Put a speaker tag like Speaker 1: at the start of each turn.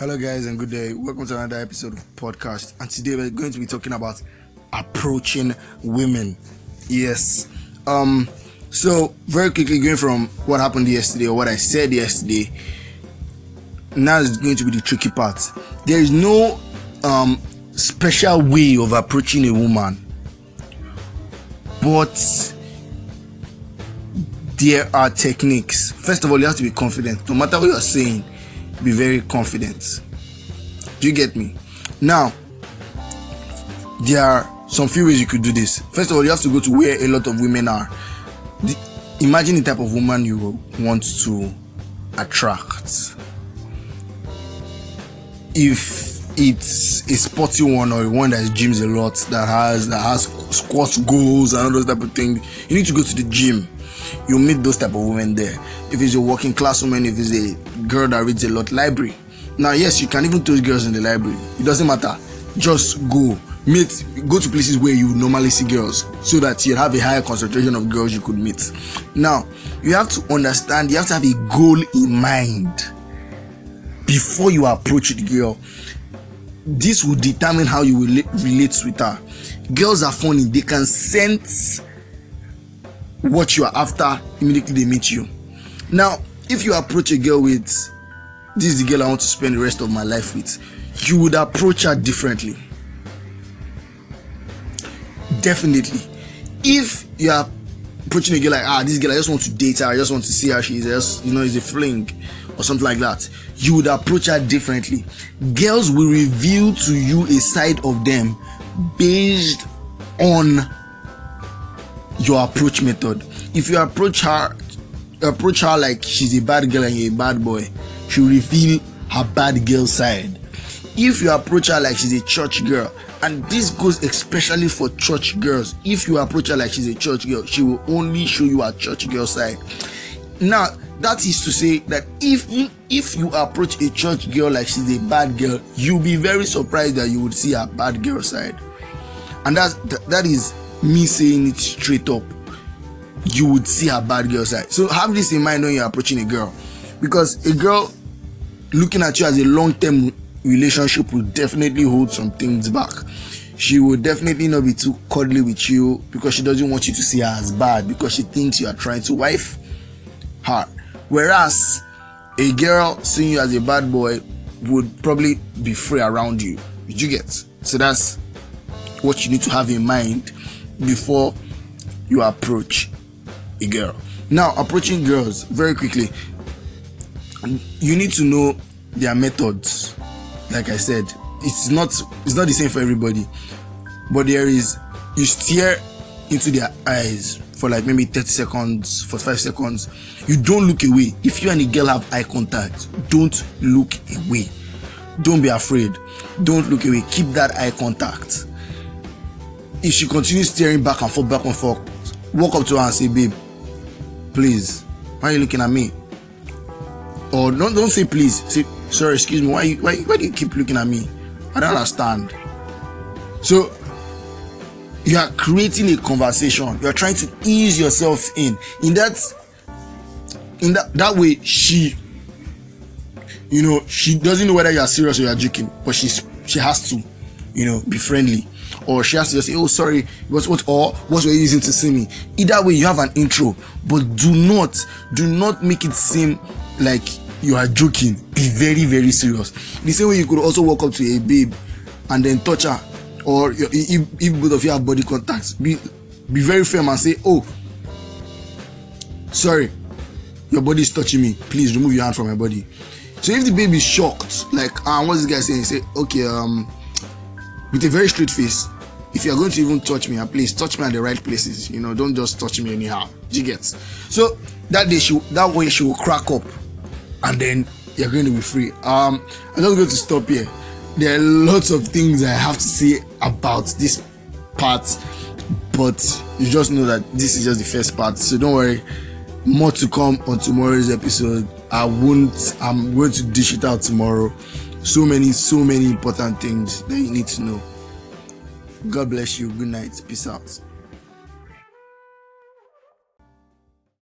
Speaker 1: Hello, guys, and good day. Welcome to another episode of podcast. And today we're going to be talking about approaching women. Yes. Um. So very quickly, going from what happened yesterday or what I said yesterday. Now is going to be the tricky part. There is no um special way of approaching a woman, but there are techniques. First of all, you have to be confident. No matter what you're saying, be very confident. Do you get me? Now, there are some few ways you could do this. First of all, you have to go to where a lot of women are. The, imagine the type of woman you want to attract. If it's a sporty one or one that gyms a lot, that has that has squat goals and all those type of things, you need to go to the gym you meet those type of women there. If it's a working class woman, if it's a girl that reads a lot, library. Now, yes, you can even those girls in the library. It doesn't matter. Just go meet, go to places where you normally see girls, so that you have a higher concentration of girls you could meet. Now, you have to understand. You have to have a goal in mind before you approach the girl. This will determine how you will relate with her. Girls are funny; they can sense what you are after immediately they meet you. Now, if you approach a girl with this is the girl I want to spend the rest of my life with, you would approach her differently. Definitely. If you are approaching a girl like ah this girl I just want to date her, I just want to see how she is, just you know, is a fling or something like that, you would approach her differently. Girls will reveal to you a side of them based on your approach method. If you approach her, approach her like she's a bad girl and you're a bad boy, she'll reveal her bad girl side. If you approach her like she's a church girl, and this goes especially for church girls, if you approach her like she's a church girl, she will only show you her church girl side. Now, that is to say that if if you approach a church girl like she's a bad girl, you'll be very surprised that you would see her bad girl side, and that's that is me saying it straight up you would see her bad girl side. So have this in mind when you're approaching a girl. Because a girl looking at you as a long-term relationship will definitely hold some things back. She will definitely not be too cuddly with you because she doesn't want you to see her as bad because she thinks you are trying to wife her. Whereas a girl seeing you as a bad boy would probably be free around you. Did you get? So that's what you need to have in mind before you approach a girl. Now, approaching girls very quickly, you need to know their methods. Like I said, it's not it's not the same for everybody, but there is you stare into their eyes for like maybe 30 seconds, for five seconds. You don't look away. If you and a girl have eye contact, don't look away. Don't be afraid. Don't look away. Keep that eye contact if she continues staring back and forth, back and forth, walk up to her and say, babe, please, why are you looking at me? Or don't don't say please. Say, sorry, excuse me, why why, why do you keep looking at me? I don't understand. So you are creating a conversation. You are trying to ease yourself in. In that in that that way, she you know, she doesn't know whether you are serious or you are joking, but she's she has to, you know, be friendly or she has to just say, "Oh, sorry, what what or what were you using to see me?" Either way, you have an intro, but do not do not make it seem like you are joking. Be very very serious. The same way you could also walk up to a babe and then touch her, or if, if both of you have body contact, be be very firm and say, "Oh, sorry, your body is touching me. Please remove your hand from my body." So if the baby is shocked, like, ah, what's this guy saying? Say, okay, um, with a very straight face if you're going to even touch me please touch me at the right places you know don't just touch me anyhow. You so that day she that way she will crack up and then you're going to be free. Um i'm not going to stop here. There are lots of things i have to say about this part but you just know that this is just the first part. So don't worry. More to come on tomorrow's episode. I won't i'm going to dish it out tomorrow. So many so many important things that you need to know god bless you. Good night. Peace out